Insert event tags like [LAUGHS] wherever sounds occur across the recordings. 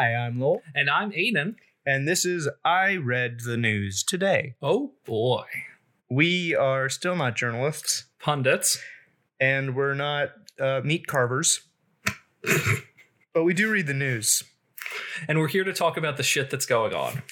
Hi, I'm Lowell, And I'm Aiden. and this is I Read the News Today. Oh boy. We are still not journalists, Pundits. and we're not uh, meat carvers, [COUGHS] but we do read the news. And we're here to talk about the shit that's going on.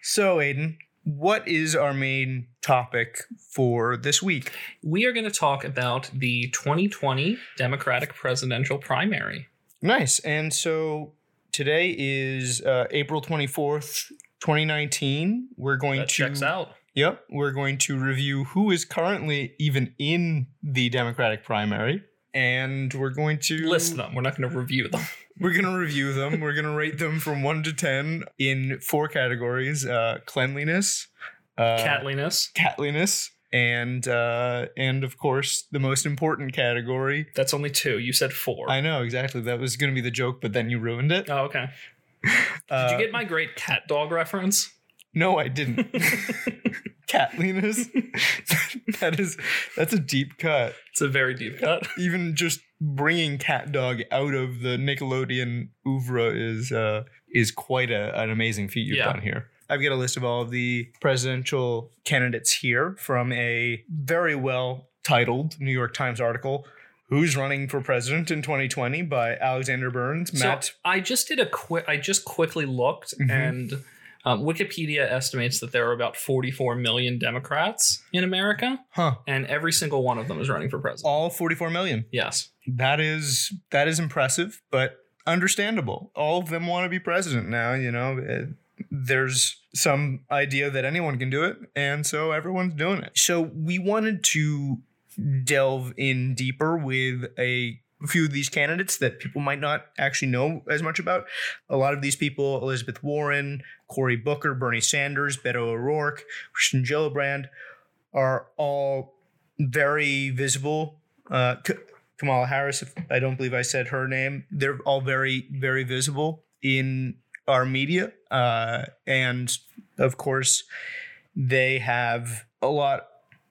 So, Aiden, what is our main topic for this week? We are going to talk about the 2020 Democratic presidential primary. Nice. And so today is uh, April 24th, 2019. We're going That to checks out. Yep, we're going to review who is currently even in the Democratic primary, and we're going to List them. We're not going to [LAUGHS] review them. We're going to review them. we're going to rate them from one to ten in four categories: uh, cleanliness, uh, Catliness. catliness, and uh, and of course the most important category. That's only two. You said four. I know exactly that was going to be the joke, but then you ruined it. oh, okay. Uh, [LAUGHS] Did you get my great cat dog reference? No, I didn't. [LAUGHS] Catliness. [LAUGHS] that is that's a deep cut. It's a very deep cut. even just bringing Cat Dog out of the Nickelodeon oeuvre is uh, is quite a, an amazing feat you've Yeah. done here. I've got a list of all of the presidential candidates here from a very well titled New York Times article. Who's running for president in 2020 by Alexander Burns, Matt. So I just did a quick. I just quickly looked, Mhm. and um, Wikipedia estimates that there are about 44 million Democrats in America, huh. and every single one of them is running for president. All 44 million. Yes. That is that is impressive, but understandable. All of them want to be president now. You know, Uh, there's some idea that anyone can do it, and so everyone's doing it. So we wanted to delve in deeper with a few of these candidates that people might not actually know as much about. A lot of these people: Elizabeth Warren, Cory Booker, Bernie Sanders, Beto O'Rourke, Kirsten Gillibrand, are all very visible. Uh, Kamala Harris, if I don't believe I said her name, they're all very, very visible in our media. Uh, and of course, they have a lot,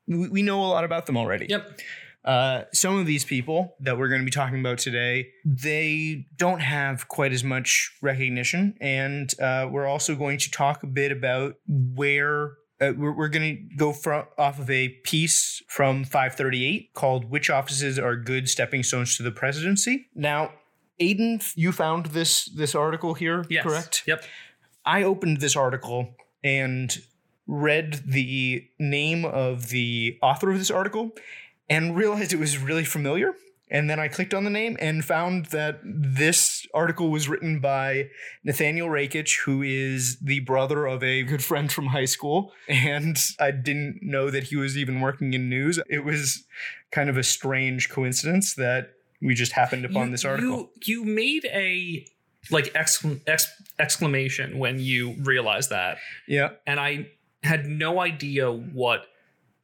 we we know a lot about them already. Yep. Uh, some of these people that we're going to be talking about today, they don't have quite as much recognition. And uh, we're also going to talk a bit about where uh, we're, we're going to go from off of a piece from 538 called "Which Offices Are Good Stepping Stones to the Presidency." Now, Aiden, you found this this article here, Yes. correct? Yep. I opened this article and read the name of the author of this article and realized it was really familiar. And then I clicked on the name and found that this article was written by Nathaniel Rakich, who is the brother of a good friend from high school. And I didn't know that he was even working in news. It was kind of a strange coincidence that we just happened upon You- this article. You, you made a like exclam- ex- exclamation when you realized that, yeah. and I had no idea what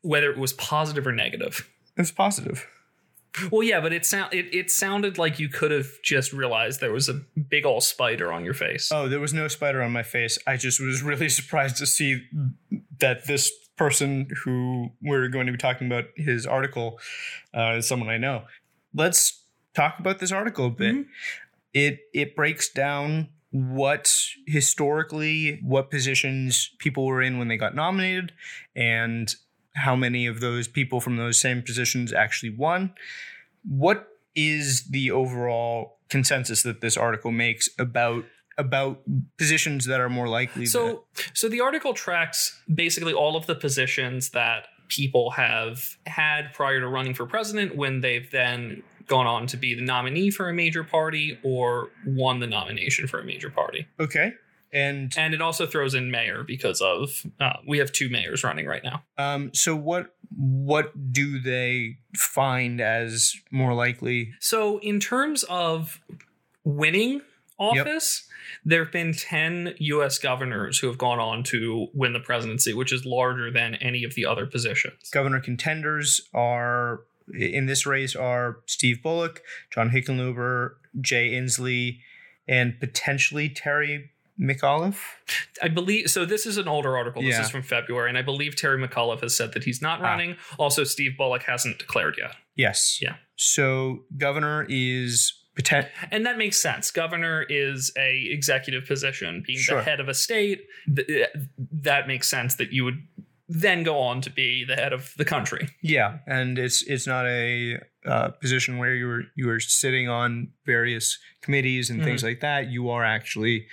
whether it was positive or negative. It's positive. Well, yeah, but it sound it, it sounded like you could have just realized there was a big old spider on your face. Oh, there was no spider on my face. I just was really [LAUGHS] surprised to see that this person who we're going to be talking about his article uh, is someone I know. Let's talk about this article a bit. Mhm. It it breaks down what historically what positions people were in when they got nominated and how many of those people from those same positions actually won. What is the overall consensus that this article makes about about positions that are more likely to So, so the article tracks basically all of the positions that people have had prior to running for president when they've then gone on to be the nominee for a major party or won the nomination for a major party. okay and And it also throws in mayor because of uh, we have two mayors running right now. um so what what do they find as more likely So, in terms of winning office, there have been 10 US governors who have gone on to win the presidency, which is larger than any of the other positions. governor contenders are in this race are Steve Bullock, John Hickenlooper, Jay Inslee, and potentially Terry McAuliffe. I believe so. This is an older article. This Yeah. is from February, and I believe Terry McAuliffe has said that he's not Ah. running. Also, Steve Bullock hasn't declared yet. Yes. Yeah. So governor is poten- And that makes sense. Governor is a executive position, being Sure. the head of a state. th- that makes sense that you would then go on to be the head of the country. Yeah, and it's it's not a uh, position where you're you're sitting on various committees and things like that. You are actually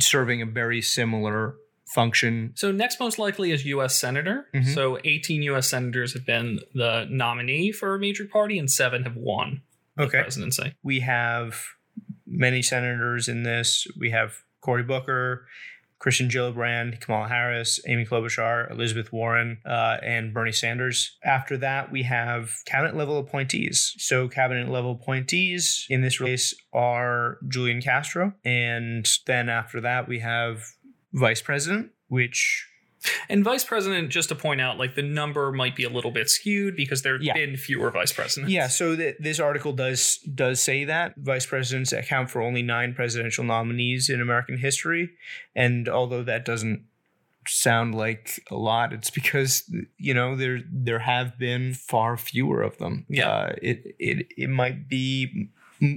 serving a very similar function. So next most likely is U.S. senator. Mhm. So 18 U.S. senators have been the nominee for a major party, and seven have won the Okay, presidency. we have many senators in this. We have Cory Booker, Kirsten Gillibrand, Kamala Harris, Amy Klobuchar, Elizabeth Warren, uh, and Bernie Sanders. After that, we have cabinet level appointees. So, cabinet level appointees in this race are Julian Castro. And then after that, we have vice president, which And vice president, just to point out, like the number might be a little bit skewed because there have Yeah. been fewer vice presidents. Yeah, so th- this article does does say that vice presidents account for only nine presidential nominees in American history, and although that doesn't sound like a lot, it's because you know there there have been far fewer of them. Yeah. uh, it it it might be.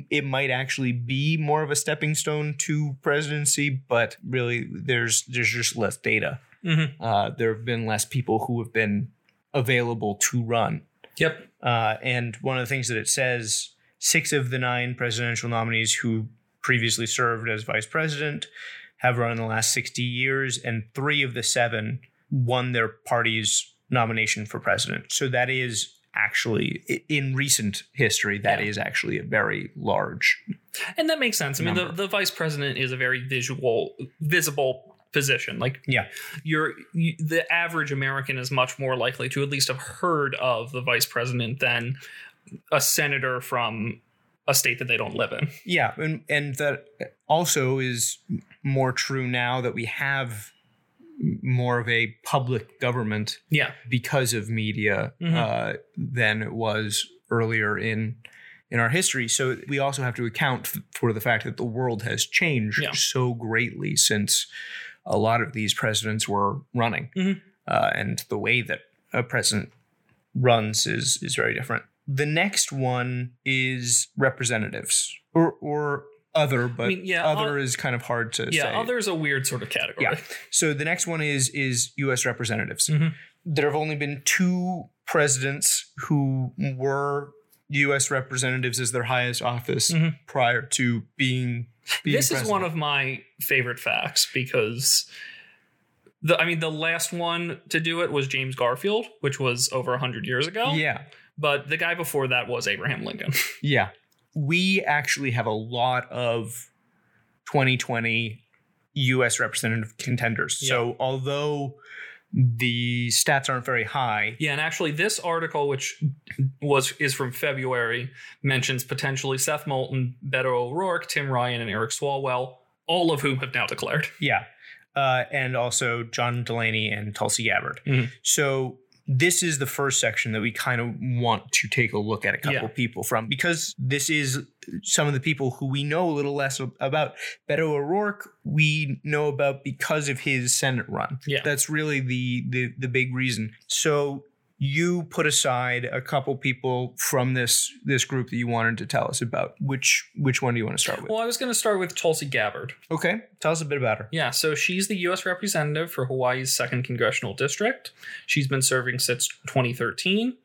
It might actually be more of a stepping stone to presidency, but really, there's there's just less data. Mhm. Uh, there have been less people who have been available to run. Yep. Uh, and one of the things that it says six of the nine presidential nominees who previously served as vice president have run in the last 60 years, and three of the seven won their party's nomination for president. So that is actually, in recent history, that is Yeah. actually a very large. And that makes sense. I mean, the, the vice president is a very visual, visible position. Like, Yeah. you're you, the average American is much more likely to at least have heard of the vice president than a senator from a state that they don't live in. Yeah, and and that also is more true now that we have more of a public government Yeah. because of media Mhm. uh, than it was earlier in in our history. So we also have to account for the fact that the world has changed Yeah. so greatly since a lot of these presidents were running, Mhm. uh, and the way that a president runs is is very different. The next one is representatives or or other, but mean, yeah, other o- is kind of hard to say. Yeah. say. is a weird sort of category. Yeah. So the next one is is U.S. representatives. Mhm. There have only been two presidents who were U.S. representatives as their highest office Mhm. prior to being. This is one of my favorite facts because the I mean the last one to do it was James Garfield, which was over 100 years ago. Yeah, But the guy before that was Abraham Lincoln. [LAUGHS] yeah. We actually have a lot of 2020 U.S. representative contenders. So although the stats aren't very high, yeah, and actually this article which was is from February mentions potentially Seth Moulton, Beto O'Rourke, Tim Ryan and Eric Swalwell, all of whom have now declared. Yeah. Uh, and also John Delaney and Tulsi Gabbard. Mhm. So this is the first section that we kind of want to take a look at a couple Yeah. people from because this is some of the people who we know a little less about. Beto O'Rourke, we know about because of his Senate run. Yeah. That's really the the the big reason. So you put aside a couple people from this this group that you wanted to tell us about. Which which one do you want to start with? Well, I was going to start with Tulsi Gabbard. Okay, tell us a bit about her. Yeah, so she's the U.S. representative for Hawaii's second congressional district. She's been serving since 2013.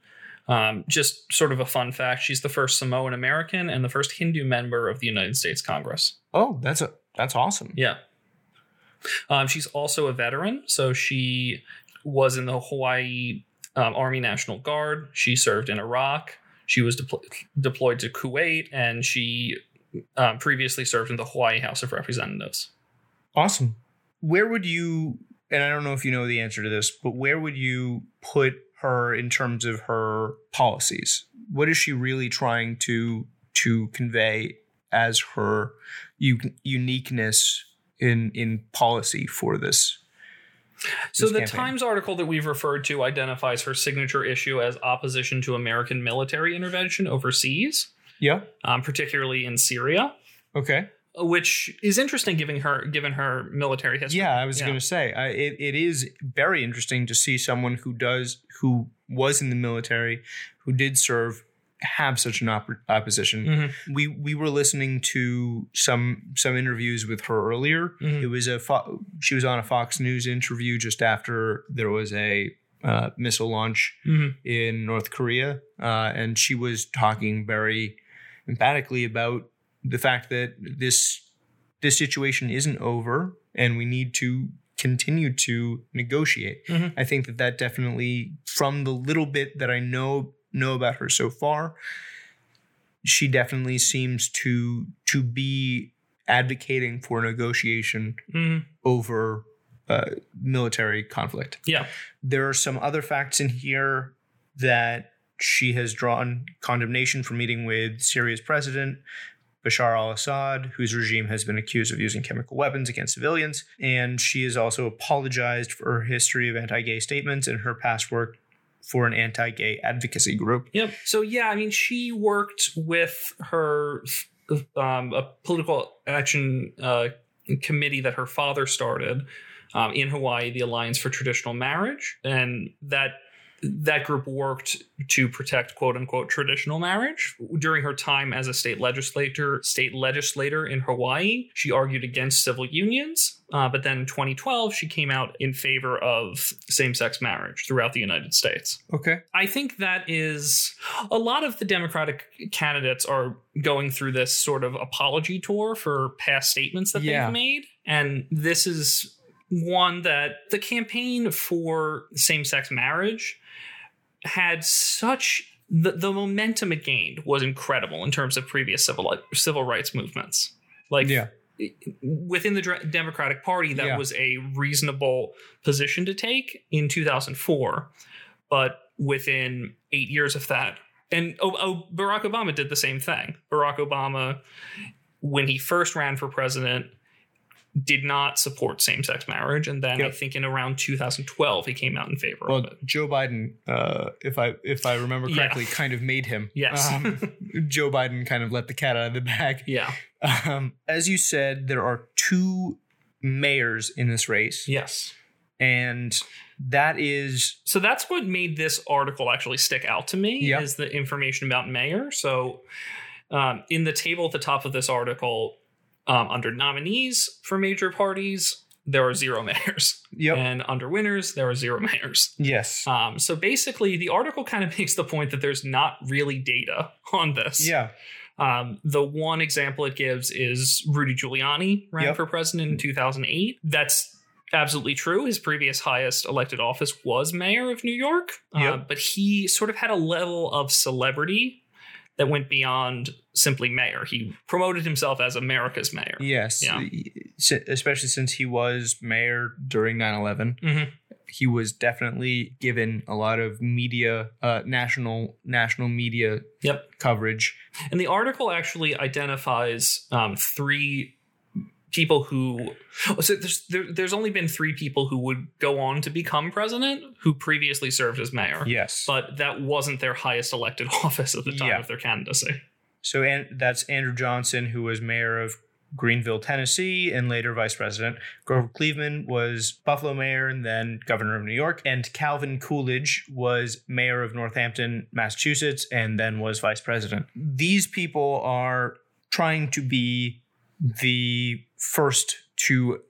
Um, just sort of a fun fact: she's the first Samoan American and the first Hindu member of the United States Congress. Oh, that's a that's awesome. Yeah. Um, she's also a veteran, so she was in the Hawaii um, Army National Guard. She served in Iraq. She was deplo- deployed to Kuwait, and she um, previously served in the Hawaii House of Representatives. Awesome. Where would you, and I don't know if you know the answer to this, but where would you put her in terms of her policies? What is she really trying to to convey as her u- uniqueness in in policy for this? So the campaign? Times article that we've referred to identifies her signature issue as opposition to American military intervention overseas, Yeah. um, particularly in Syria, Okay. which is interesting given her given her military history. Yeah, I was Yeah. going to say I, it, it is very interesting to see someone who does who was in the military, who did serve, have such an op- opposition. Mhm. We we were listening to some some interviews with her earlier. Mhm. It was a fo- she was on a Fox News interview just after there was a uh, missile launch Mhm. in North Korea, uh, and she was talking very emphatically about the fact that this this situation isn't over, and we need to continue to negotiate. Mhm. I think that that definitely, from the little bit that I know know about her so far, she definitely seems to to be advocating for negotiation Mhm. over uh, military conflict. Yeah. There are some other facts in here that she has drawn condemnation for meeting with Syria's president, Bashar al Assad, whose regime has been accused of using chemical weapons against civilians. And she has also apologized for her history of anti gay statements and her past work for an anti gay advocacy group. Yep. So yeah, I mean, she worked with her um, a political action uh, committee that her father started um, in Hawaii, the Alliance for Traditional Marriage, and that that group worked to protect quote unquote traditional marriage during her time as a state legislator state legislator in hawaii she argued against civil unions uh, but then in 2012 she came out in favor of same-sex marriage throughout the united states Okay. I think that is a lot of the Democratic candidates are going through this sort of apology tour for past statements that Yeah. they've made. And this is one that the campaign for same sex marriage had such. The, the momentum it gained was incredible in terms of previous civil civil rights movements. Like Yeah. within the Democratic Party, that Yeah. was a reasonable position to take in 2004. But within eight years of that, and oh, oh, Barack Obama did the same thing. Barack Obama, when he first ran for president, did not support same sex marriage. And then I think in around 2012, he came out in favor of it. Joe Biden, uh, if I if I remember Yeah. correctly, kind of made him. Yes. Um, [LAUGHS] Joe Biden kind of let the cat out of the bag. Yeah. Um, as you said, there are two mayors in this race, Yes. and that is So that's what made this article actually stick out to me Yeah. is the information about mayor. So um, in the table at the top of this article, um, under nominees for major parties, there are zero [LAUGHS] mayors, yep, and under winners, there are zero mayors. yes, Um, so basically, the article kind of [LAUGHS] makes the point that there's not really data on this. yeah, Um, the one example it gives is Rudy Giuliani ran Yep. for president in 2008. That's absolutely true. His previous highest elected office was mayor of New York, uh, but he sort of had a level of celebrity that went beyond simply mayor. He promoted himself as America's mayor. yes. Yeah. Especially since he was mayor during 9-11. Mhm. he was definitely given a lot of media, uh, national national media Yep. coverage. And the article actually identifies um, three people who. oh, So there's there, there's only been three people who would go on to become president who previously served as mayor. Yes. But that wasn't their highest elected [LAUGHS] office at the time Yeah. of their candidacy. So and that's Andrew Johnson, who was mayor of Greenville, Tennessee, and later vice president. Grover Cleveland was Buffalo mayor and then governor of New York. And Calvin Coolidge was mayor of Northampton, Massachusetts, and then was vice president. These people are trying to be the first to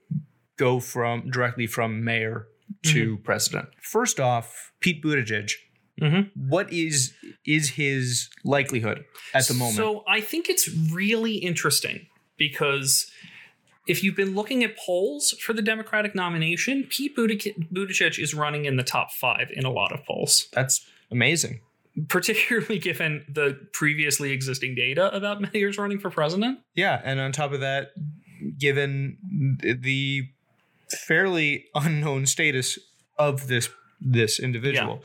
go from directly from mayor to mm-hmm. president. First off, Pete Buttigieg. Mhm. What is is his likelihood at the moment? So I think it's really interesting because if you've been looking at polls for the Democratic nomination, Pete Buttig- Buttigieg is running in the top five in a lot of polls. That's amazing. particularly [LAUGHS] given the previously existing data about mayors running for president. Yeah, and on top of that, given the fairly unknown status of this this individual,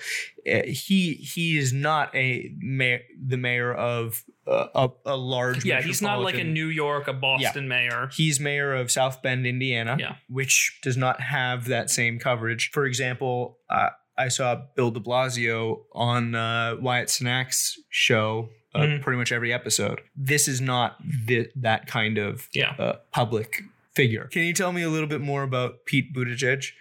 uh, he he is not a mayor, the mayor of uh, a, a large. Yeah, he's not like a New York, a Boston mayor. He's mayor of South Bend, Indiana, Yeah. which does not have that same coverage. For example, uh, I saw Bill de Blasio on uh, Wyatt Snack's show uh, Mhm. pretty much every episode. This is not that kind of Yeah. uh, public figure. Can you tell me a little bit more about Pete Buttigieg?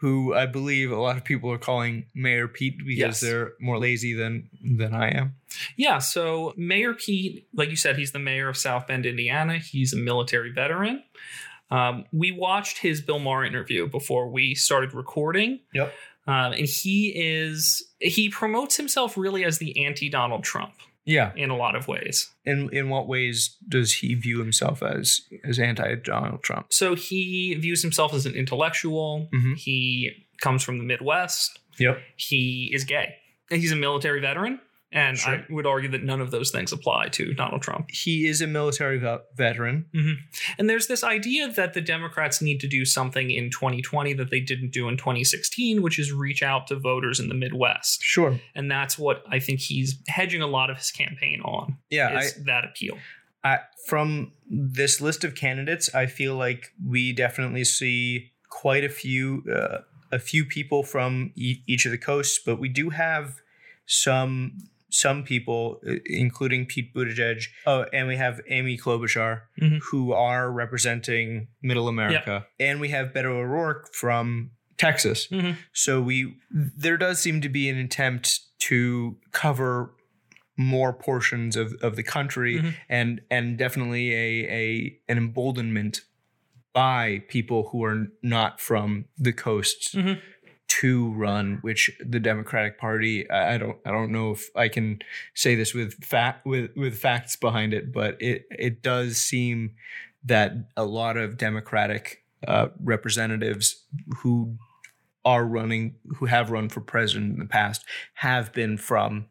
Who I believe a lot of people are calling Mayor Pete because Yes. they're more lazy than than I am. Yeah, so Mayor Pete, like you said, he's the mayor of South Bend, Indiana. He's a military veteran. Um, we watched his Bill Maher interview before we started recording. Yep. Um, and he is he promotes himself really as the anti Donald Trump Yeah. in a lot of ways. In in what ways does he view himself as as anti Donald Trump? So he views himself as an intellectual. Mhm. He comes from the Midwest. Yep. He is gay. He's a military veteran. And Sure. I would argue that none of those things apply to Donald Trump. He is a military ve- veteran. And there's this idea that the Democrats need to do something in 2020 that they didn't do in 2016, which is reach out to voters in the Midwest. Sure. And that's what I think he's hedging a lot of his campaign on. Yeah. I, that appeal. I, from this list of candidates, I feel like we definitely see quite a few uh, a few people from e- each of the coasts, but we do have some some people, uh, including Pete Buttigieg. Oh, and we have Amy Klobuchar, Mhm. who are representing Middle America, and we have Beto O'Rourke from Texas. Mhm. So we there does seem to be an attempt to cover more portions of, of the country Mhm. and and definitely a, a an emboldenment by people who are not from the coasts Mhm. To run which the Democratic Party I don't I don't know if I can say this with fact with with facts behind it but it it does seem that a lot of Democratic uh, representatives who are running who have run for president in the past have been from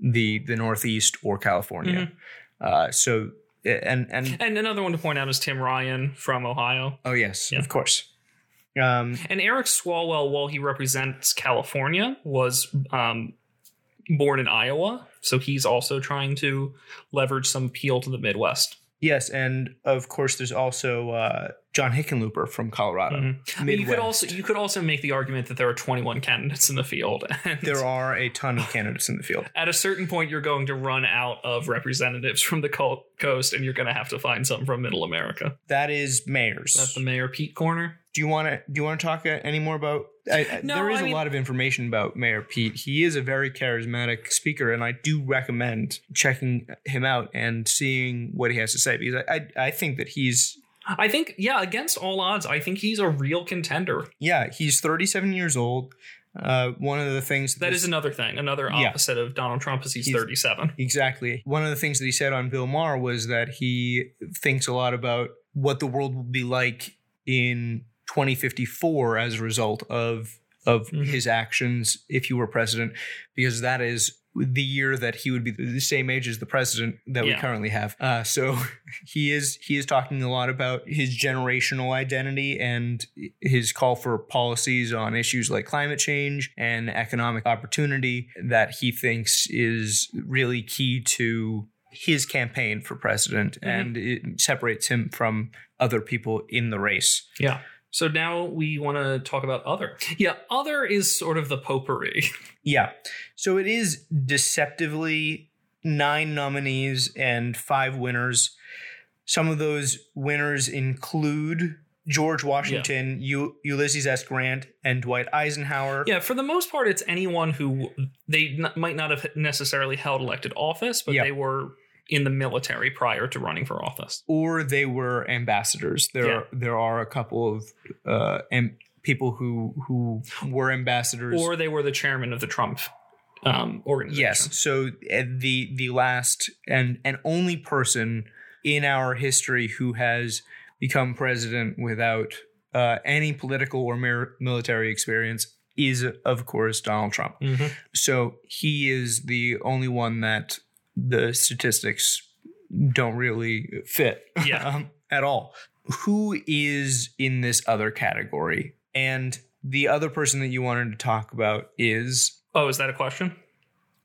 the the Northeast or California. Uh, so and and And another one to point out is Tim Ryan from Ohio. oh yes, Yeah. of course. Um, And Eric Swalwell, while he represents California, was um, born in Iowa. So he's also trying to leverage some appeal to the Midwest. yes, and of course there's also uh, John Hickenlooper from Colorado. Mhm. I mean, you could also you could also make the argument that there are 21 candidates in the field. [LAUGHS] And There are a ton of candidates in the field. [LAUGHS] at a certain point, you're going to run out of representatives from the coast, and you're going to have to find some from Middle America. That is mayors. That's the Mayor Pete corner. Do you want to do you want to talk uh, any more about I, No, there is I a mean- lot of information about mayor pete he is a very charismatic speaker and i do recommend checking him out and seeing what he has to say because i i, I think that he's I think, yeah, against all odds, I think he's a real contender. yeah he's 37 years old uh one of the things That this- is another thing. Another Yeah. opposite of Donald Trump is he's, He's- 37. Exactly. One of the things that he said on Bill Maher was that he thinks a lot about what the world will be like in 2054 as a result of of Mhm. his actions if he were president, because that is the year that he would be the same age as the president that we currently have. Uh, so [LAUGHS] he is he is talking a lot about his generational identity and his call for policies on issues like climate change and economic opportunity that he thinks is really key to his campaign for president Mhm. and it separates him from other people in the race. Yeah. So now we want to talk about other. Yeah, other is sort of the potpourri. [LAUGHS] Yeah. So it is deceptively nine nominees and five winners. Some of those winners include George Washington, U- Ulysses S. Grant, and Dwight Eisenhower. yeah, for the most part, it's anyone who they n- might not have necessarily held elected office, but Yeah. they were in the military prior to running for office. Or they were ambassadors. There, Yeah. are, there are a couple of uh, am- people who who were ambassadors. Or they were the chairman of the Trump um, organization. Yes. So uh, the the last and and only person in our history who has become president without uh, any political or mir- military experience is, of course, Donald Trump. Mhm. So he is the only one that the statistics don't really fit Yeah. [LAUGHS] um, at all. Who is in this other category? And the other person that you wanted to talk about is Oh, is that a question?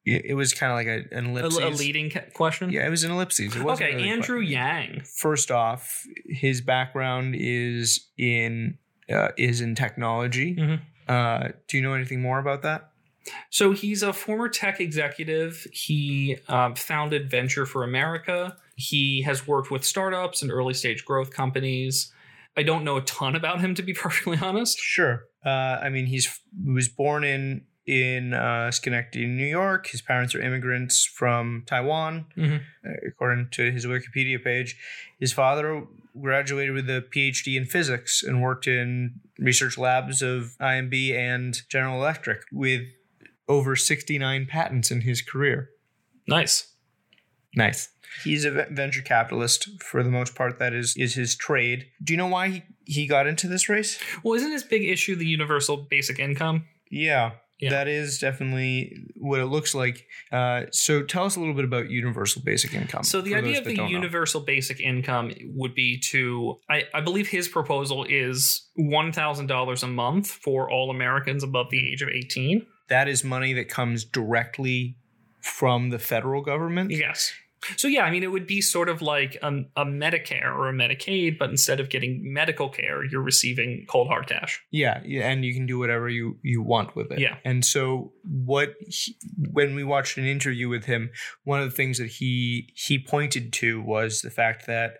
it was kind of like a, an ellipses. a leading ca- question? Yeah, it was an ellipses. Okay, really Andrew question. Yang. First off, his background is in uh, is in technology. Mhm. Uh, do you know anything more about that? So he's a former tech executive. He um, founded Venture for America. He has worked with startups and early stage growth companies. I don't know a ton about him, to be [LAUGHS] perfectly honest. Sure. Uh, I mean, he's he was born in in uh, Schenectady, New York. His parents are immigrants from Taiwan, Mhm. uh, according to his Wikipedia page. His father graduated with a PhD in physics and worked in research labs of IMB and General Electric with over 69 patents in his career. Nice. Nice. He's a venture capitalist for the most part. That is is his trade. Do you know why he, he got into this race? Well, isn't his big issue the universal basic income? Yeah, Yeah. that is definitely what it looks like. Uh, so tell us a little bit about universal basic income. So the idea of the don't know. universal basic income would be to I, I believe his proposal is one thousand dollars a month for all Americans above the age of eighteen. That is money that comes directly from the federal government. Yes. So yeah, I mean it would be sort of like a, a Medicare or a Medicaid, but instead of getting medical care, you're receiving cold hard cash. Yeah, yeah, and you can do whatever you you want with it. Yeah. And so what he, when we watched an interview with him, one of the things that he he pointed to was the fact that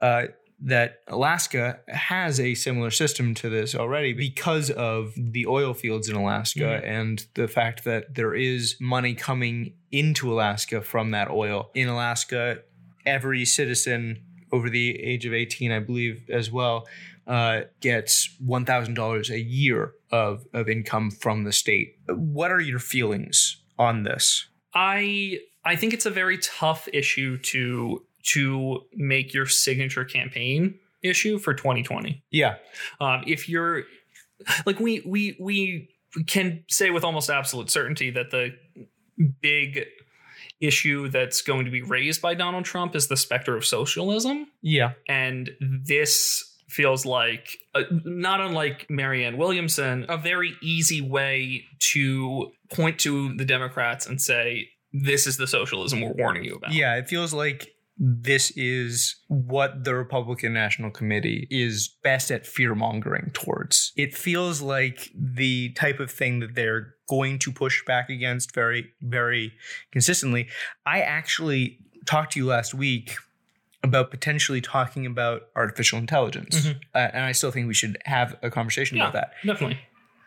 uh that Alaska has a similar system to this already because of the oil fields in Alaska Mhm. and the fact that there is money coming into Alaska from that oil. In Alaska, every citizen over the age of 18, I believe, as well, uh, gets one thousand dollars a year of of income from the state. What are your feelings on this? I I think it's a very tough issue to to make your signature campaign issue for 2020. Yeah, Um, if you're like we we we can say with almost absolute certainty that the big issue that's going to be raised by Donald Trump is the specter of socialism, yeah, and this feels like uh, not unlike Marianne Williamson, a very easy way to point to the Democrats and say this is the socialism we're warning you about. yeah. It feels like this is what the Republican National Committee is best at fear mongering towards. It feels like the type of thing that they're going to push back against very, very consistently. I actually talked to you last week about potentially talking about artificial intelligence. Mhm. Uh, and I still think we should have a conversation Yeah. about that. Definitely.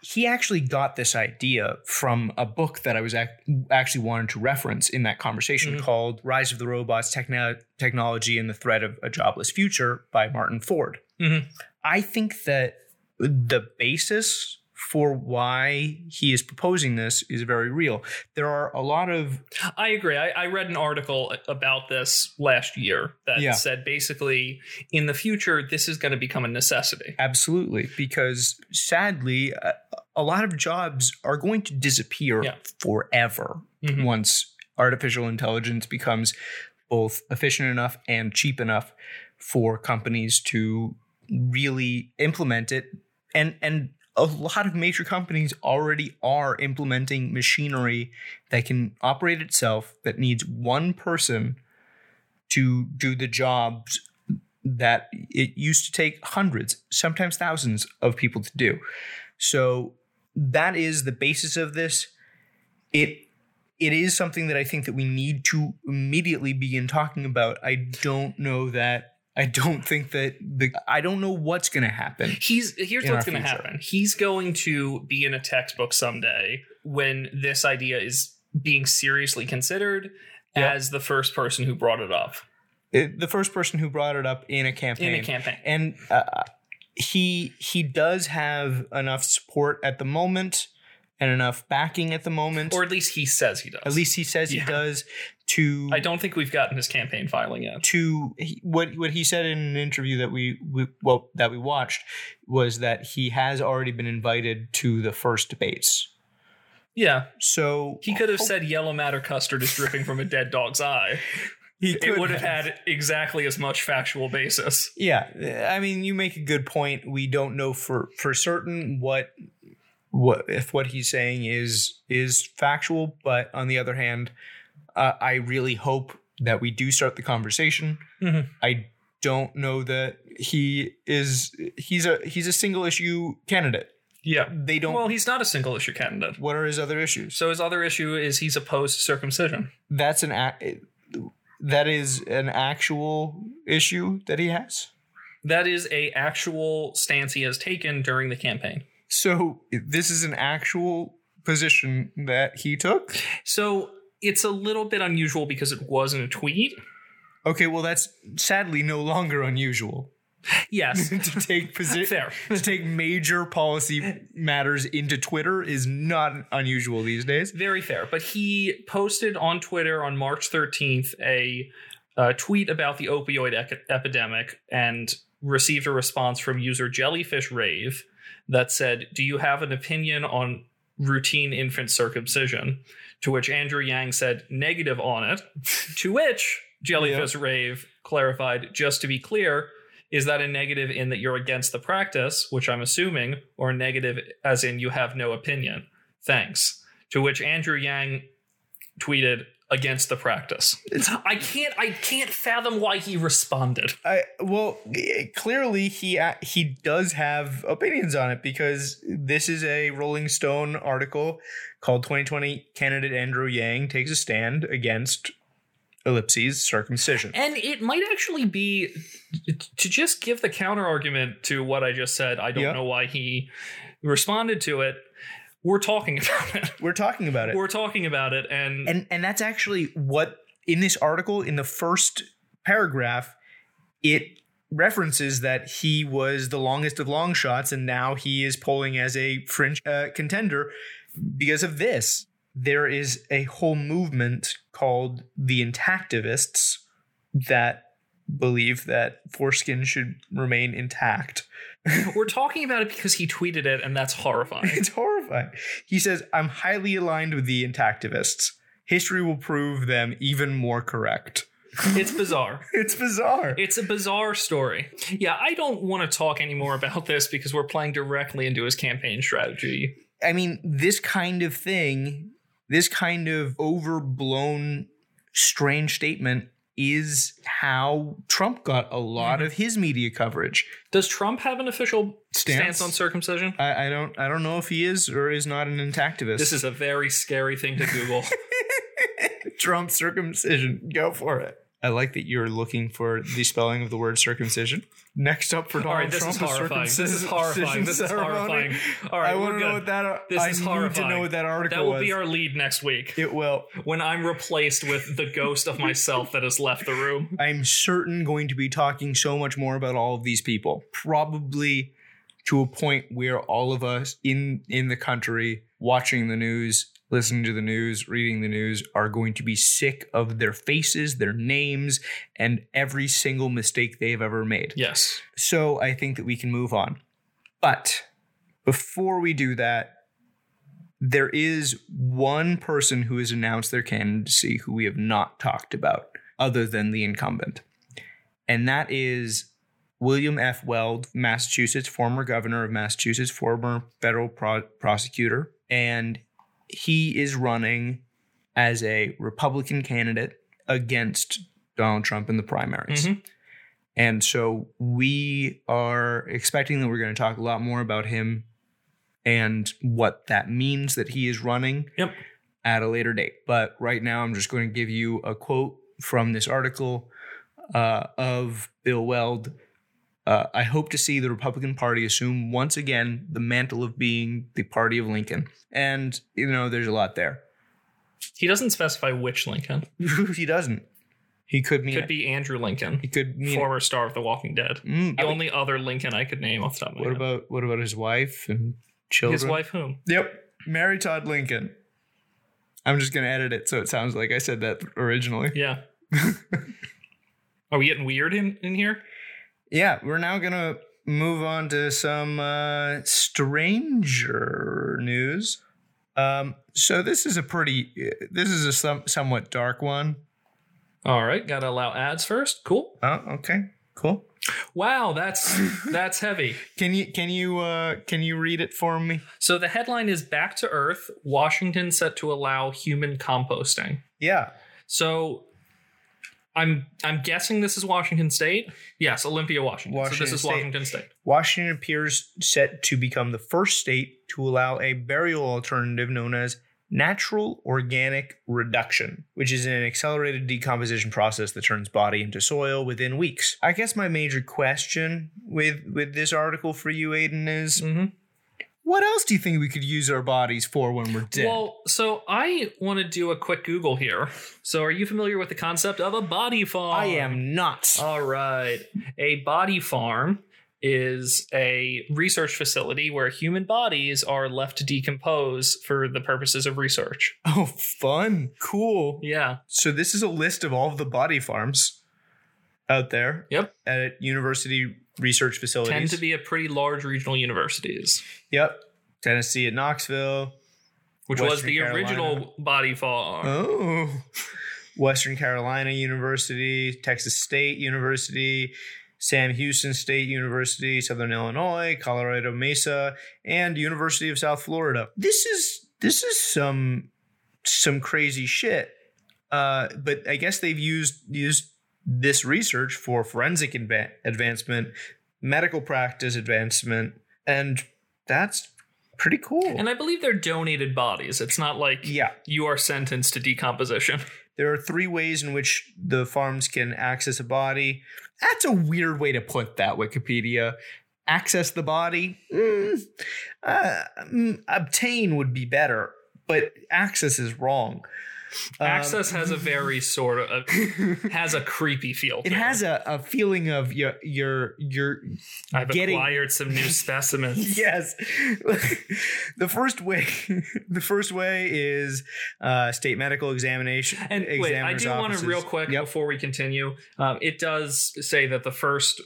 He actually got this idea from a book that I was ac- actually wanted to reference in that conversation Mhm. called Rise of the Robots Techno- Technology and the Threat of a Jobless Future by Martin Ford. Mhm. I think that the basis for why he is proposing this is very real. There are a lot of I agree. I, I read an article about this last year that Yeah. said basically in the future, this is going to become a necessity. Absolutely, because sadly, a, a lot of jobs are going to disappear Yeah. forever Mhm. once artificial intelligence becomes both efficient enough and cheap enough for companies to really implement it. And and a lot of major companies already are implementing machinery that can operate itself that needs one person to do the jobs that it used to take hundreds, sometimes thousands of people to do. So that is the basis of this. It it is something that I think that we need to immediately begin talking about. I don't know that I don't think that the I don't know what's going to happen. He's here's what's going to happen. He's going to be in a textbook someday when this idea is being seriously considered Yep. as the first person who brought it up It- the first person who brought it up in a campaign. in a campaign. and uh, he he does have enough support at the moment and enough backing at the moment. Or at least he says he does. at least he says Yeah. he does to I don't think we've gotten his campaign filing yet. to he, what what he said in an interview that we, we well that we watched was that he has already been invited to the first debates. Yeah, So he could have said yellow matter custard is dripping from a dead dog's eye. he It would have had exactly as much factual basis. Yeah, I mean, you make a good point. We don't know for for certain what what if what he's saying is is factual, but on the other hand, uh, I really hope that we do start the conversation. Mhm. I don't know that he is he's a he's a single issue candidate. Yeah. They don't. Well, he's not a single issue candidate. what are his other issues? So his other issue is he's opposed to circumcision. That's an ac- that is an actual issue that he has. That is a actual stance he has taken during the campaign. So this is an actual position that he took. So it's a little bit unusual because it wasn't a tweet. Okay, well that's sadly no longer unusual Yes. [LAUGHS] to take position to take major policy matters into Twitter is not unusual these days. Very fair. But he posted on Twitter on March 13th a, uh tweet about the opioid ec- epidemic and received a response from user Jellyfish Rave that said, Do you have an opinion on routine infant circumcision? To which Andrew Yang said, Negative on it. [LAUGHS] to which Jellyfish Rave clarified, Just to be clear, is that a negative in that you're against the practice, which I'm assuming, or a negative as in you have no opinion? Thanks. To which Andrew Yang tweeted against the practice. [LAUGHS] I can't I can't fathom why he responded. I well, clearly he he does have opinions on it because this is a Rolling Stone article called "2020 Candidate Andrew Yang takes a stand against ellipses circumcision." And it might actually be to just give the counter argument to what I just said. I don't Yeah. know why he responded to it. We're talking [LAUGHS] about it. We're talking about it, We're talking about it and, and and that's actually what in this article in the first paragraph it references that he was the longest of long shots and now he is polling as a fringe uh, contender. Because of this there is a whole movement called the intactivists that believe that foreskin should remain intact [LAUGHS] we're talking about it because he tweeted it and that's horrifying. it's horrifying he says i'm highly aligned with the intactivists history will prove them even more correct it's bizarre. [LAUGHS] it's bizarre It's a bizarre story. Yeah, I don't want to talk anymore about this because we're playing directly into his campaign strategy. I mean, this kind of thing, this kind of overblown, strange statement is how Trump got a lot mm-hmm. of his media coverage. Does Trump have an official Stance? stance, on circumcision? I, I don't I don't know if he is or is not an intactivist. This is a very scary thing to Google. [LAUGHS] Trump circumcision. Go for it. I like that you're looking for the spelling of the word circumcision. Next up for All Donald right, this Trump, is horrifying. This is horrifying. This is horrifying. All right, I want to know what that. This I is need horrifying. to know what that article That will was. be our lead next week it will. when I'm replaced with the ghost of myself that has left the room. [LAUGHS] I'm certain going to be talking so much more about all of these people. Probably to a point where all of us in in the country watching the news, listening to the news, reading the news are going to be sick of their faces, their names, and every single mistake they've ever made. Yes. So I think that we can move on. But before we do that, there is one person who has announced their candidacy who we have not talked about other than the incumbent. And that is William F. Weld, Massachusetts, former governor of Massachusetts, former federal pro- prosecutor. And he is running as a Republican candidate against Donald Trump in the primaries. Mhm. And so we are expecting that we're going to talk a lot more about him and what that means that he is running Yep. at a later date. But right now, I'm just going to give you a quote from this article uh, of Bill Weld. Uh, I hope to see the Republican Party assume once again the mantle of being the party of Lincoln. And, you know, there's a lot there. He doesn't specify which Lincoln. [LAUGHS] he doesn't. He could mean Could be Andrew Lincoln, He could mean former star of The Walking Dead. Mm, The only other Lincoln I could name off the top of my What head. about what about his wife and children? his wife? Whom? Yep, Mary Todd Lincoln. I'm just gonna edit it so it sounds like I said that originally. Yeah. [LAUGHS] Are we getting weird in, in here? Yeah, we're now gonna move on to some uh, stranger news. Um, so this is a pretty, this is a some, somewhat dark one. All right, gotta allow ads first. Cool. Oh, okay, cool. Wow, that's [LAUGHS] that's heavy. Can you can you uh, can you read it for me? So the headline is Back to Earth, Washington set to allow human composting. Yeah, So I'm I'm guessing this is Washington State. Yes, Olympia, Washington. so this is State. Washington State. Washington appears set to become the first state to allow a burial alternative known as natural organic reduction, which is an accelerated decomposition process that turns body into soil within weeks. I guess my major question with with this article for you, Aiden, is Mm-hmm. What else do you think we could use our bodies for when we're dead? Well, so I want to do a quick Google here. So, are you familiar with the concept of a body farm? I am not. All right. A body farm is a research facility where human bodies are left to decompose for the purposes of research. oh, fun. Cool. Yeah. So this is a list of all of the body farms out there Yep. at university research facilities. Tend to be at pretty large regional universities, Yep. Tennessee at Knoxville. which was the Carolina. original body farm. Oh. Western Carolina University, Texas State University, Sam Houston State University, Southern Illinois, Colorado Mesa, and University of South Florida. This is this is some some crazy shit. Uh, but I guess they've used used this research for forensic adva- advancement, medical practice advancement, and that's pretty cool. And I believe they're donated bodies. It's not like yeah. you are sentenced to decomposition. [LAUGHS] There are three ways in which the farms can access a body. That's a weird way to put that, Wikipedia. Access the body? Mm, uh, mm, obtain would be better, but access is wrong. Um, Access has a very sort of [LAUGHS] has a creepy feel. it has a, a feeling of your your your I've getting- acquired some new [LAUGHS] specimens. yes. [LAUGHS] the first way the first way is uh, state medical examination. And wait, I do want to real quick Yep. before we continue. Um, it does say that the first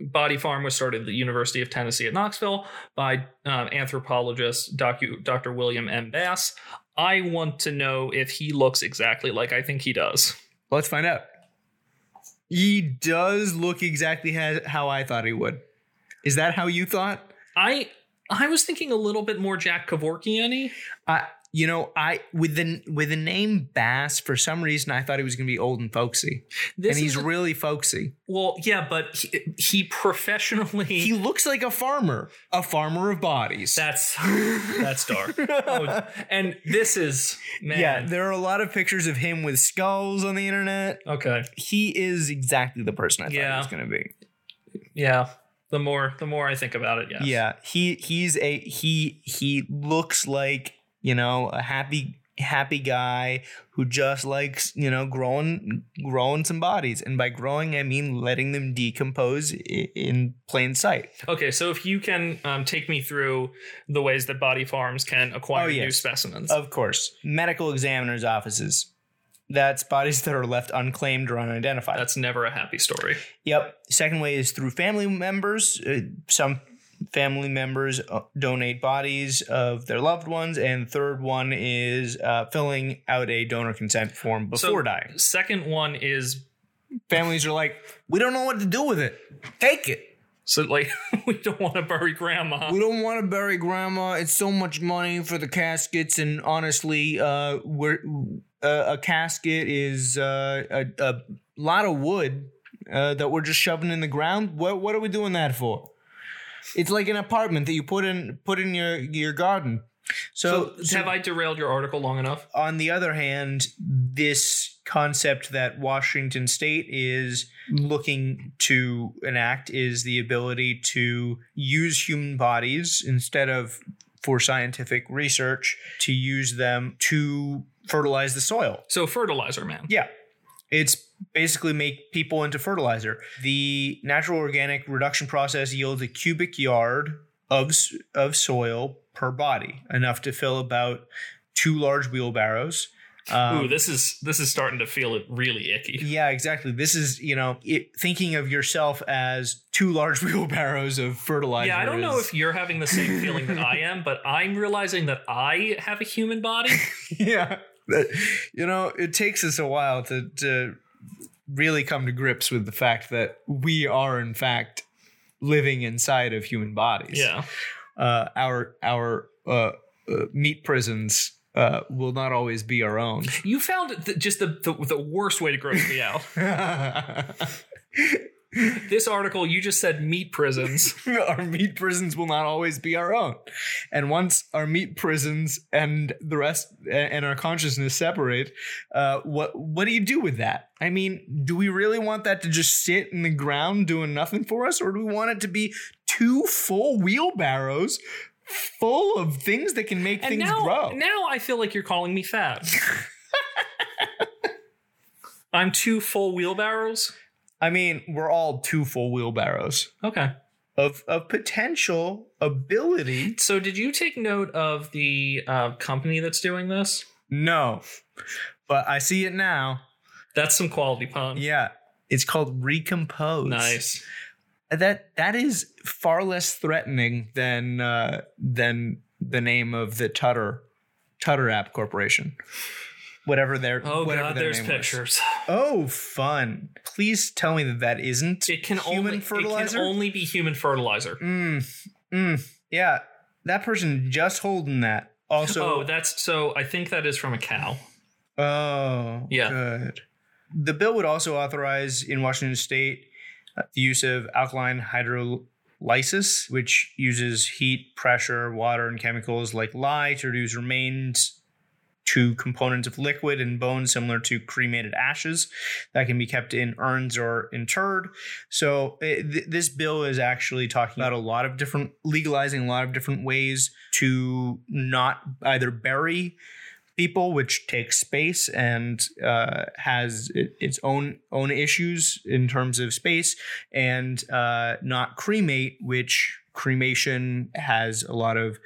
body farm was started at the University of Tennessee at Knoxville by um, anthropologist docu- Dr. William M. Bass. I want to know if he looks exactly like I think he does. Let's find out. He does look exactly how I thought he would. Is that how you thought? I I was thinking a little bit more Jack Kevorkian-y. I, you know, I with the with the name Bass for some reason I thought he was going to be old and folksy, This and he's a- really folksy. well, yeah, but he, he professionally He looks like a farmer, a farmer of bodies. that's that's dark. Oh, and this is man. yeah, there are a lot of pictures of him with skulls on the internet. Okay. He is exactly the person I thought Yeah. he was going to be. Yeah. The more the more I think about it, yes. Yeah, he he's a he he looks like you know a happy happy guy who just likes you know growing growing some bodies, and by growing I mean letting them decompose in plain sight. Okay, so if you can um, take me through the ways that body farms can acquire Oh, new specimens. Of course, medical examiners' offices. That's bodies that are left unclaimed or unidentified. That's never a happy story. Yep. Second way is through family members. Uh, some family members uh, donate bodies of their loved ones, and third one is uh, filling out a donor consent form before So- dying. Second one is Families are like, we don't know what to do with it. Take it. so like [LAUGHS] we don't want to bury grandma. We don't want to bury grandma. It's so much money for the caskets, and honestly, uh, we're uh, a casket is uh, a, a lot of wood uh, that we're just shoving in the ground. What what are we doing that for? It's like an apartment that you put in put in your your garden. So, So, have I derailed your article long enough? on the other hand, this concept that Washington State is looking to enact is the ability to use human bodies instead of for scientific research to use them to fertilize the soil. So fertilizer man. Yeah. It's basically make people into fertilizer. The natural organic reduction process yields a cubic yard of of soil per body, enough to fill about two large wheelbarrows. Um, Ooh, this is this is starting to feel really icky. [LAUGHS] yeah, exactly. This is you know it, thinking of yourself as two large [LAUGHS] wheelbarrows of fertilizer. Yeah, I don't know if you're having the same feeling that I am, but I'm realizing that I have a human body. [LAUGHS] yeah, you know it takes us a while to to really come to grips with the fact that we are in fact living inside of human bodies. Yeah. uh, our our uh, uh, meat prisons uh, will not always be our own. You found the, just the, the the worst way to gross me out. [LAUGHS] This article, you just said meat prisons. [LAUGHS] our meat prisons will not always be our own. And once our meat prisons and the rest and our consciousness separate, uh, what what do you do with that? I mean, do we really want that to just sit in the ground doing nothing for us, or do we want it to be two full wheelbarrows full of things that can make And things now, grow. now I feel like you're calling me fat. [LAUGHS] I'm two full wheelbarrows. I mean, we're all two full wheelbarrows Okay. of of potential ability. So, did you take note of the uh, company that's doing this? No, but I see it now. That's some quality pun. Yeah, it's called Recompose. Nice. That that is far less threatening than uh, than the name of the Tutter Tutter App Corporation. Whatever their Oh whatever god, their there's name was. pictures. Oh, fun! Please tell me that that isn't It can human only fertilizer. It can only be human fertilizer. mm, mm, yeah, that person just holding that. Also, oh, that's so. I think that is from a cow. Oh, Yeah. good. The bill would also authorize in Washington state uh, the use of alkaline hydrolysis, which uses heat, pressure, water, and chemicals like lye to reduce remains to components of liquid and bone similar to cremated ashes that can be kept in urns or interred. So it, th- this bill is actually talking about a lot of different legalizing a lot of different ways to not either bury people, which takes space and uh, has it, its own own issues in terms of space, and uh, not cremate, which cremation has a lot of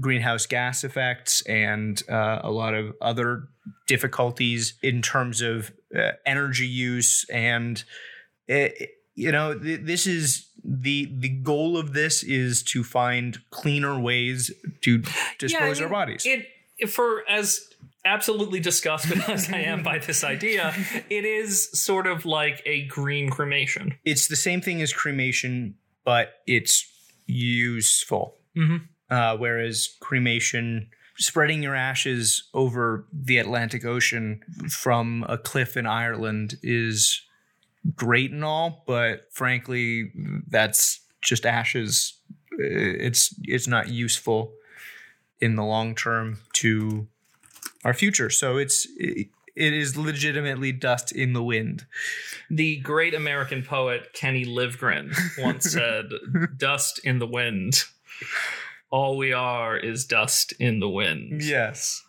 greenhouse gas effects and uh, a lot of other difficulties in terms of uh, energy use and it, you know th- this is the the goal of this is to find cleaner ways to dispose I our bodies It for as absolutely disgusted [LAUGHS] as I am by this idea, it is sort of like a green cremation. it's the same thing as cremation, but it's useful. Mhm. Uh, whereas cremation, spreading your ashes over the Atlantic Ocean from a cliff in Ireland is great and all, but frankly, that's just ashes. It's it's not useful in the long term to our future. So it's it, it is legitimately dust in the wind. The great American poet Kerry Livgren once [LAUGHS] said, "Dust in the wind. All we are is dust in the wind." Yes.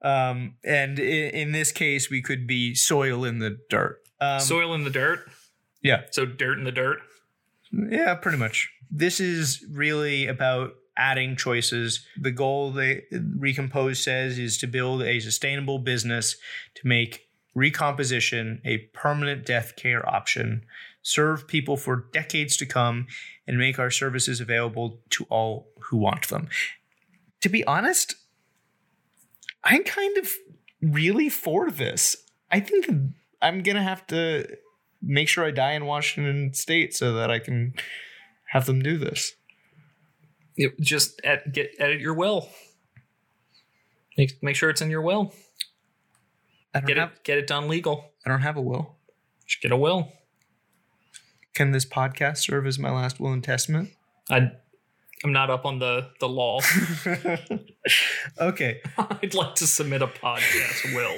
Um, and in, in this case, we could be soil in the dirt. Um, Soil in the dirt. Yeah. So dirt in the dirt. Yeah, pretty much. This is really about adding choices. The goal they Recompose says is to build a sustainable business to make recomposition a permanent death care option, serve people for decades to come, and make our services available to all who want them. To be honest, I'm kind of really for this. I think I'm gonna have to make sure I die in Washington State so that I can have them do this. Just ed- get edit your will. Make make sure it's in your will. I don't Get have it get it done legal. I don't have a will. Just get a will. Can this podcast serve as my last will and testament? I I'm not up on the the law. [LAUGHS] [LAUGHS] okay. I'd like to submit a podcast will.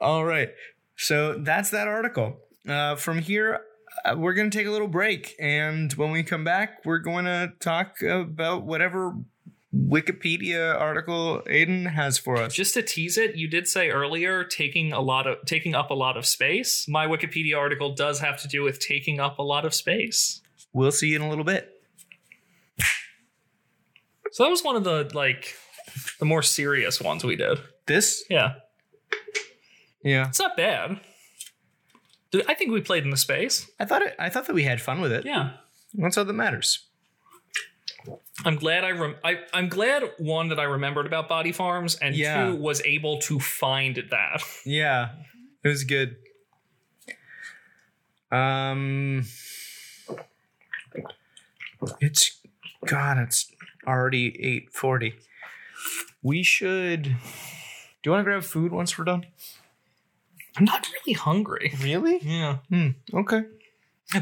[LAUGHS] All right. So that's that article. Uh, from here, uh, we're going to take a little break. And when we come back, we're going to talk about whatever Wikipedia article Aiden has for us. Just to tease it, you did say earlier taking a lot of taking up a lot of space. My Wikipedia article does have to do with taking up a lot of space. We'll see you in a little bit. So that was one of the like the more serious ones we did. This? Yeah. Yeah. It's not bad. I think we played in the space. I thought it, I thought that we had fun with it. Yeah. That's all that matters. I'm glad I, rem- I I'm glad one that I remembered about Body Farms and Yeah. two was able to find that. [LAUGHS] Yeah, it was good. Um, it's God. It's already eight forty. We should. Do you want to grab food once we're done? I'm not really hungry. Really? Yeah. Hmm. Okay.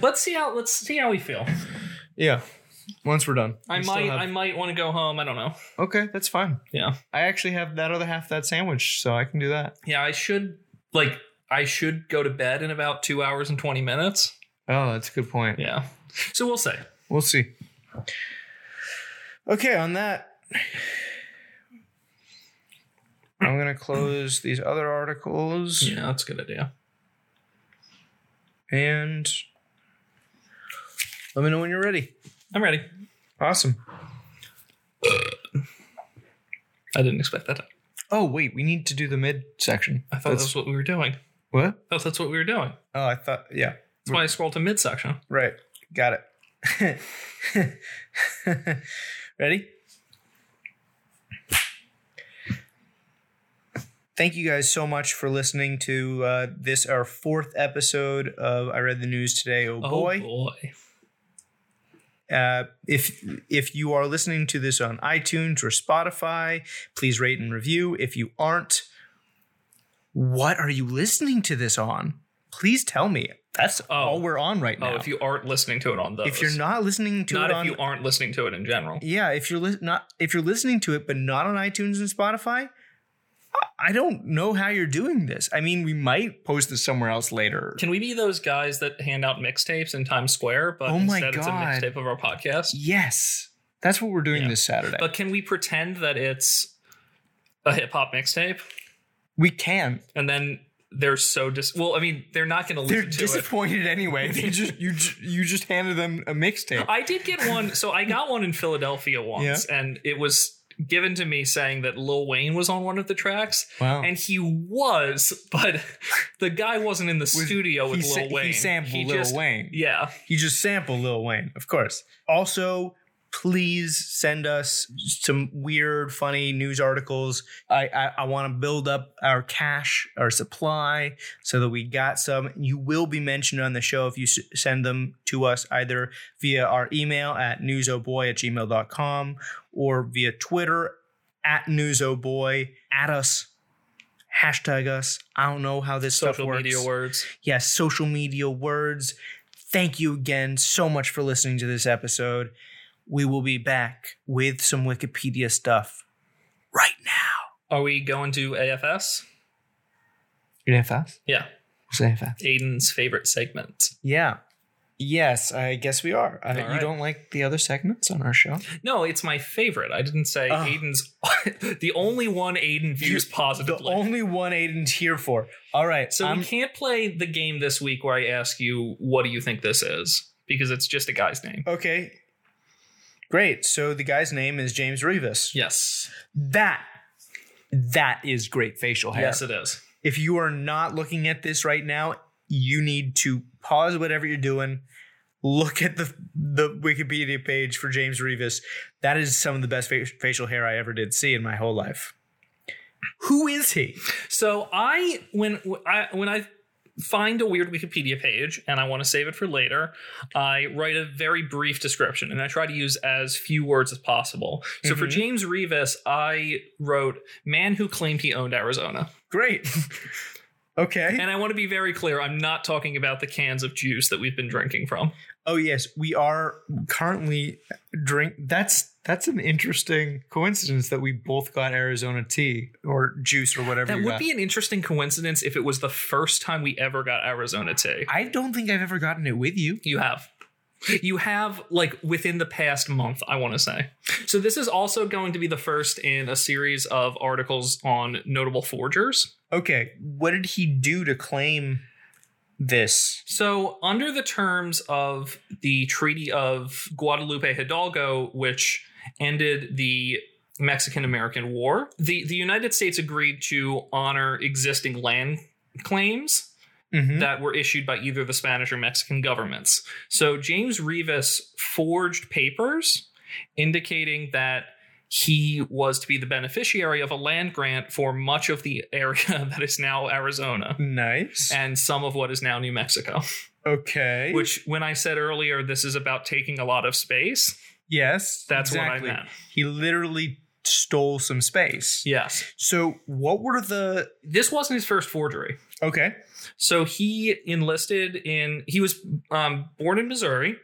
Let's see how let's see how we feel. Yeah. Once we're done, I We still might have- I might want to go home. I don't know. okay, that's fine. Yeah. I actually have that other half of that sandwich, so I can do that. Yeah, I should like I should go to bed in about two hours and twenty minutes. Oh, that's a good point. Yeah. So we'll say. We'll see. Okay, on that, I'm gonna close these other articles Yeah, that's a good idea. and let me know when you're ready. I'm ready. Awesome. I didn't expect that. Oh wait, we need to do the mid section. I thought That's- that was what we were doing. what? I thought that's what we were doing. Oh, I thought yeah. That's why I scrolled to mid section. Right. Got it. [LAUGHS] Ready? Thank you guys so much for listening to uh, this, our fourth episode of I Read the News Today. Oh, boy. Oh boy. Uh, if if you are listening to this on iTunes or Spotify, please rate and review. If you aren't, what are you listening to this on? Please tell me. That's Oh. all we're on right now. Oh, if you aren't listening to it on those. if you're not listening to it. not if on you aren't listening to it in general. yeah, if you're li- not if you're listening to it but not on iTunes and Spotify, I- don't know how you're doing this. I mean, we might post this somewhere else later. Can we be those guys that hand out mixtapes in Times Square, but Oh my instead it's a mixtape of our podcast? yes, that's what we're doing Yeah. this Saturday. But can we pretend that it's a hip hop mixtape? we can. And then they're so dis well, I mean, they're not gonna They're listen to it. disappointed anyway. They just you you just handed them a mixtape. I did get one. So I got one in Philadelphia once, and it was given to me saying that Lil Wayne was on one of the tracks, Wow. and he was, but [LAUGHS] the guy wasn't in the studio with he, sa- Lil Wayne. he sampled Lil just- Wayne. Yeah, He just sampled Lil Wayne, of course. Also, please send us some weird, funny news articles. I I, I want to build up our cache, our supply, so that we got some. You will be mentioned on the show if you s- send them to us either via our email at newsoboy at gmail.com or via Twitter at newsoboy. At us. Hashtag us. I don't know how this stuff social works media words. yes, social media words. Thank you again so much for listening to this episode. We will be back with some Wikipedia stuff right now. Are we going to AFS? AFS? Yeah, What's AFS? Aiden's favorite segment. Yeah. Yes, I guess we are. Uh, All You don't like the other segments on our show? No, it's my favorite. I didn't say Oh. Aiden's [LAUGHS] the only one Aiden views positively. The only one Aiden's here for. All right. so I'm- we can't play the game this week where I ask you, "What do you think this is?" Because it's just a guy's name. okay. Great. So the guy's name is James Reavis. Yes, That that is great facial hair. yes, it is. if you are not looking at this right now, you need to pause whatever you're doing. Look at the the Wikipedia page for James Reavis. That is some of the best fa- facial hair I ever did see in my whole life. Who is he? So I when I when I find a weird Wikipedia page and I want to save it for later, I write a very brief description and I try to use as few words as possible. So for Mhm. James Reavis, I wrote man who claimed he owned Arizona. Great. [LAUGHS] okay. And I want to be very clear, I'm not talking about the cans of juice that we've been drinking from. Oh yes, we are currently drink. That's that's an interesting coincidence that we both got Arizona tea or juice or whatever. That would got. be an interesting coincidence if it was the first time we ever got Arizona tea. I don't think I've ever gotten it with you. You have. You have, like, within the past month, I want to say. So, this is also going to be the first in a series of articles on notable forgers. Okay, what did he do to claim this? So, under the terms of the Treaty of Guadalupe Hidalgo, which ended the Mexican American War, the, the United States agreed to honor existing land claims Mhm. that were issued by either the Spanish or Mexican governments. So James Rivas forged papers indicating that he was to be the beneficiary of a land grant for much of the area [LAUGHS] that is now Arizona Nice. and some of what is now New Mexico. Okay. Which, when I said earlier, this is about taking a lot of space, yes, that's exactly. what I meant. He literally stole some space. Yes. So, what were the This wasn't his first forgery. Okay. So he enlisted in, he was um, born in Missouri,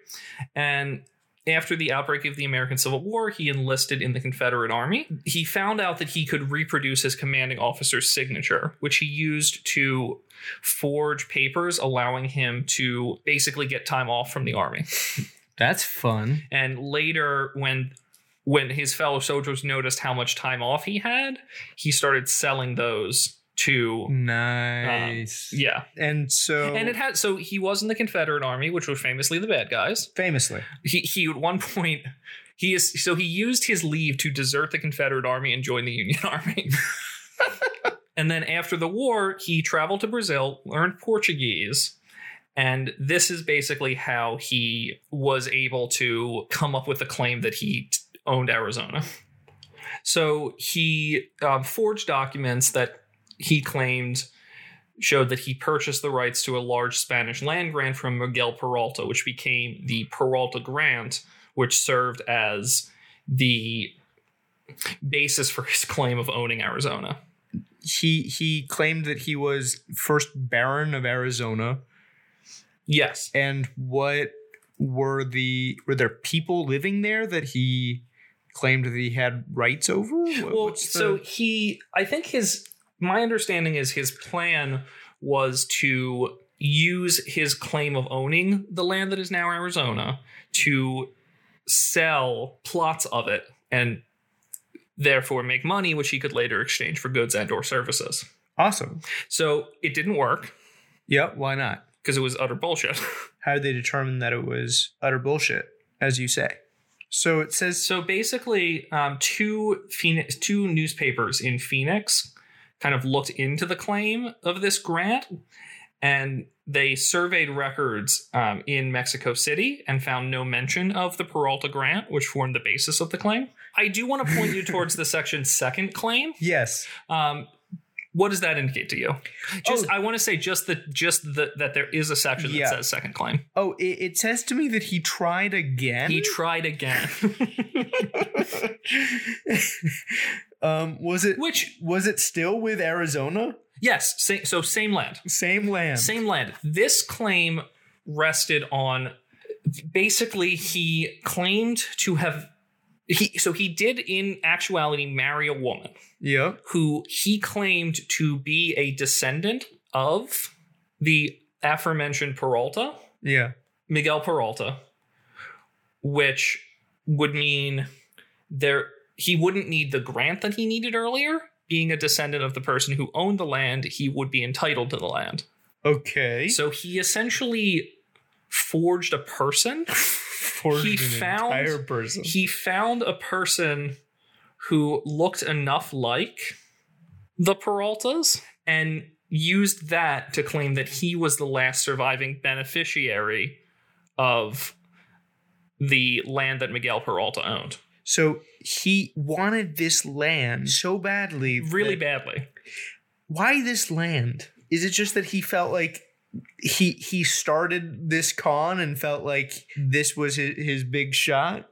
and after the outbreak of the American Civil War, he enlisted in the Confederate Army. He found out that he could reproduce his commanding officer's signature, which he used to forge papers allowing him to basically get time off from the Army. That's fun. And later, when when his fellow soldiers noticed how much time off he had, he started selling those to Nice. yeah. And so And it had so he was in the Confederate Army, which was famously the bad guys. famously. He he at one point he is so he used his leave to desert the Confederate Army and join the Union [LAUGHS] Army. and then after the war, he traveled to Brazil, learned Portuguese, and this is basically how he was able to come up with the claim that he owned Arizona. So he um, forged documents that he claimed showed that he purchased the rights to a large Spanish land grant from Miguel Peralta, which became the Peralta Grant, which served as the basis for his claim of owning Arizona. He he claimed that he was first Baron of Arizona. Yes. And what were the were there people living there that he claimed that he had rights over? Well, what's the- so he, I think his, my understanding is his plan was to use his claim of owning the land that is now Arizona to sell plots of it and therefore make money which he could later exchange for goods and or services. awesome. So it didn't work Yep. why not? because it was utter bullshit. [LAUGHS] How did they determine that it was utter bullshit, as you say? So it says So basically, um, two Phoenix, two newspapers in Phoenix kind of looked into the claim of this grant, and they surveyed records um, in Mexico City and found no mention of the Peralta grant, which formed the basis of the claim. I do want to point you towards the [LAUGHS] section second claim. yes. Um, what does that indicate to you? Just, Oh. I want to say just that, just the, that there is a section that says second claim. Oh, it, it says to me that he tried again. He tried again, [LAUGHS] [LAUGHS] um, was it which was it still with Arizona? yes, sa- so same land. Same land. Same land. This claim rested on basically he claimed to have he so he did in actuality marry a woman Yeah. who he claimed to be a descendant of the aforementioned Peralta, Yeah. Miguel Peralta, which would mean there he wouldn't need the grant that he needed earlier. Being a descendant of the person who owned the land, he would be entitled to the land. Okay. So he essentially forged a person. [LAUGHS] Forged he an found- entire person. He found a person who looked enough like the Peraltas and used that to claim that he was the last surviving beneficiary of the land that Miguel Peralta owned. So he wanted this land so badly. Really badly. Why this land? Is it just that he felt like he he started this con and felt like this was his, his big shot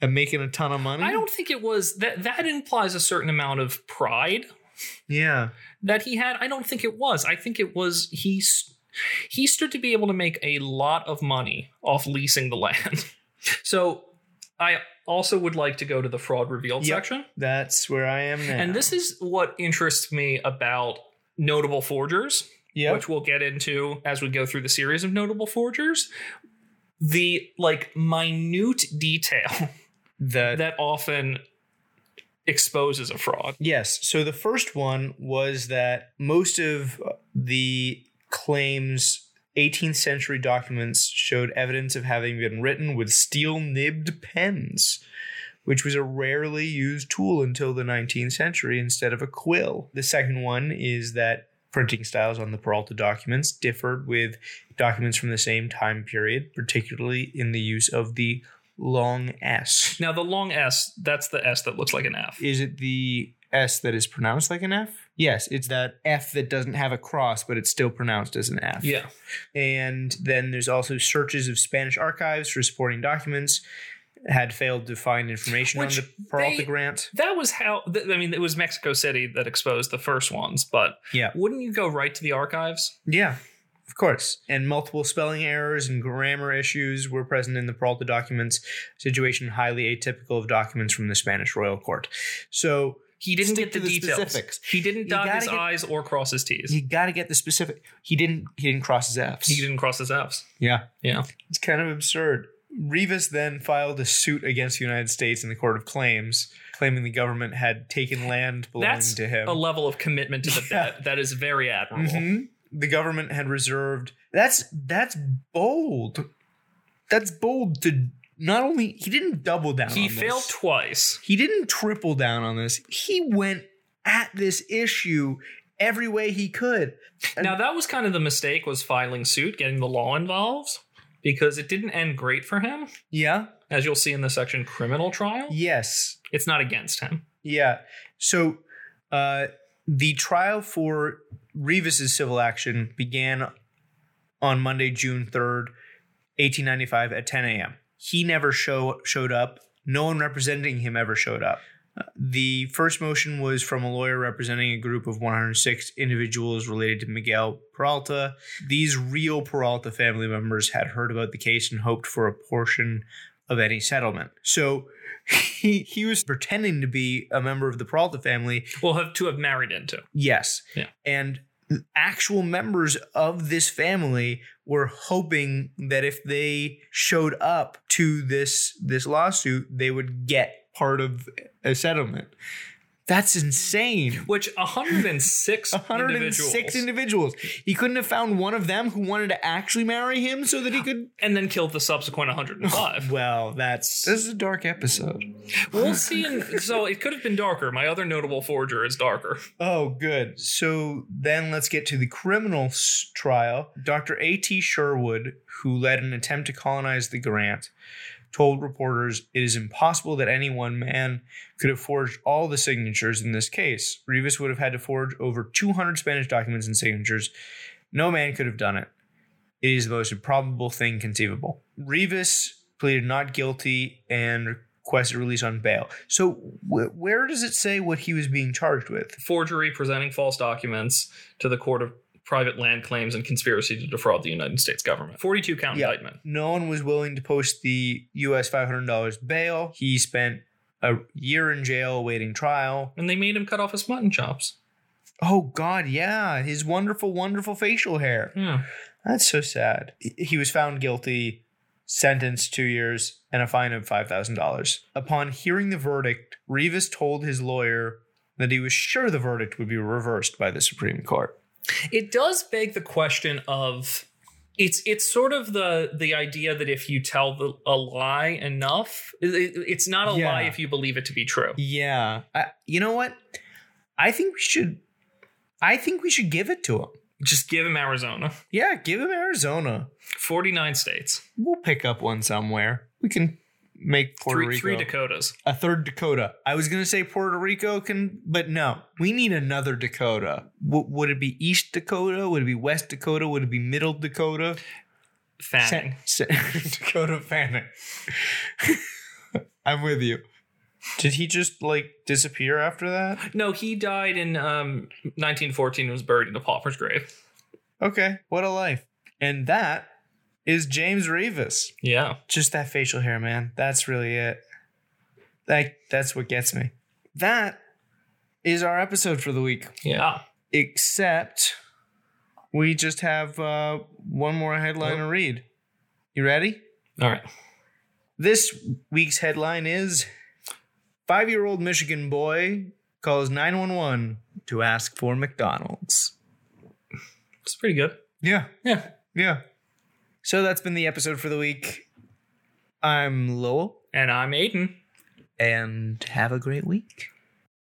at making a ton of money? I don't think it was that that implies a certain amount of pride Yeah. that he had. I don't think it was. I think it was he he stood to be able to make a lot of money off leasing the land. [LAUGHS] so I also would like to go to the fraud revealed Yep. section. That's where I am now. And this is what interests me about notable forgers, yeah. which we'll get into as we go through the series of notable forgers. The like minute detail [LAUGHS] That that often exposes a fraud. Yes. So the first one was that most of the claims 18th century documents showed evidence of having been written with steel nibbed pens, which was a rarely used tool until the 19th century instead of a quill. The second one is that printing styles on the Peralta documents differed with documents from the same time period, particularly in the use of the long S. Now the long S, that's the S that looks like an F. Is it the S that is pronounced like an F? Yes, it's that F that doesn't have a cross, but it's still pronounced as an F. Yeah. And then there's also searches of Spanish archives for supporting documents had failed to find information Which on the Peralta they- grant. That was how, th- I mean, it was Mexico City that exposed the first ones, but Yeah. wouldn't you go right to the archives? Yeah, of course. And multiple spelling errors and grammar issues were present in the Peralta documents, situation highly atypical of documents from the Spanish royal court. So He didn't Stick get the, to the details. specifics. He didn't You dot his get- I's or cross his T's. you got to get the specific. He didn't. He didn't cross his F's. he didn't cross his F's. Yeah. Yeah. It's kind of absurd. Reavis then filed a suit against the United States in the Court of Claims, claiming the government had taken land belonging That's to him. a level of commitment to the [LAUGHS] Yeah. debt that is very admirable. Mhm. The government had reserved. That's that's bold. That's bold to not only he didn't double down. He failed This. twice. He didn't triple down on this. He went at this issue every way he could. And- Now that was kind of the mistake was filing suit, getting the law involved, because it didn't end great for him, Yeah. as you'll see in the section criminal trial. Yes. It's not against him. Yeah. So uh, the trial for Reavis's civil action began on Monday, June 3rd, 1895 at 10 a.m. He never show, showed up. No one representing him ever showed up. The first motion was from a lawyer representing a group of 106 individuals related to Miguel Peralta. These real Peralta family members had heard about the case and hoped for a portion of any settlement. So [LAUGHS] he he was pretending to be a member of the Peralta family. Well, have to have married into. Yes. Yeah. And actual members of this family were hoping that if they showed up to this this lawsuit, they would get part of a settlement. That's insane. Which 106, 106 [LAUGHS] individuals, individuals. He couldn't have found one of them who wanted to actually marry him so that he could. and then killed the subsequent 105. [LAUGHS] Well, that's this is a dark episode. we'll see. In, so it could have been darker. My other notable forger is darker. Oh, good. So then let's get to the criminal trial. Dr. A.T. Sherwood, who led an attempt to colonize the grant, told reporters it is impossible that any one man could have forged all the signatures in this case. Reavis would have had to forge over 200 Spanish documents and signatures. No man could have done it. It is the most improbable thing conceivable. Reavis pleaded not guilty and requested release on bail. So, wh- where does it say what he was being charged with? Forgery, presenting false documents to the court of private land claims, and conspiracy to defraud the United States government. 42 count Yeah. indictment. No one was willing to post the US $500 bail. He spent a year in jail awaiting trial. And they made him cut off his mutton chops. Oh, God, yeah. His wonderful, wonderful facial hair. Yeah. That's so sad. He- He was found guilty, sentenced two years, and a fine of $5,000. Upon hearing the verdict, Reavis told his lawyer that he was sure the verdict would be reversed by the Supreme Court. It does beg the question of it's it's sort of the the idea that if you tell the, a lie enough, it- it- it's not a Yeah. lie if you believe it to be true. Yeah. I, you know what? I think we should. I think we should give it to him. Just give him Arizona. Yeah, give him Arizona. 49 states. We'll pick up one somewhere. We can make Puerto Three, Rico three Dakotas. a third Dakota. I was gonna say Puerto Rico can, but no, we need another Dakota. W- would it be East Dakota? Would it be West Dakota? Would it be Middle Dakota? Fanning. Sa- Sa- [LAUGHS] Dakota Fanning. [LAUGHS] I'm with you. Did he just like disappear after that? No, he died in um, 1914 and was buried in a pauper's grave. Okay, what a life. And that is James Reavis. Yeah. Just that facial hair, man. That's really it. That that's what gets me. That is our episode for the week. Yeah. Except we just have uh, one more headline to read. You ready? All right. This week's headline is Five year old Michigan boy calls 911 to ask for McDonald's. It's pretty good. Yeah, Yeah. yeah. So that's been the episode for the week. I'm Lowell, And I'm Aiden. and have a great week.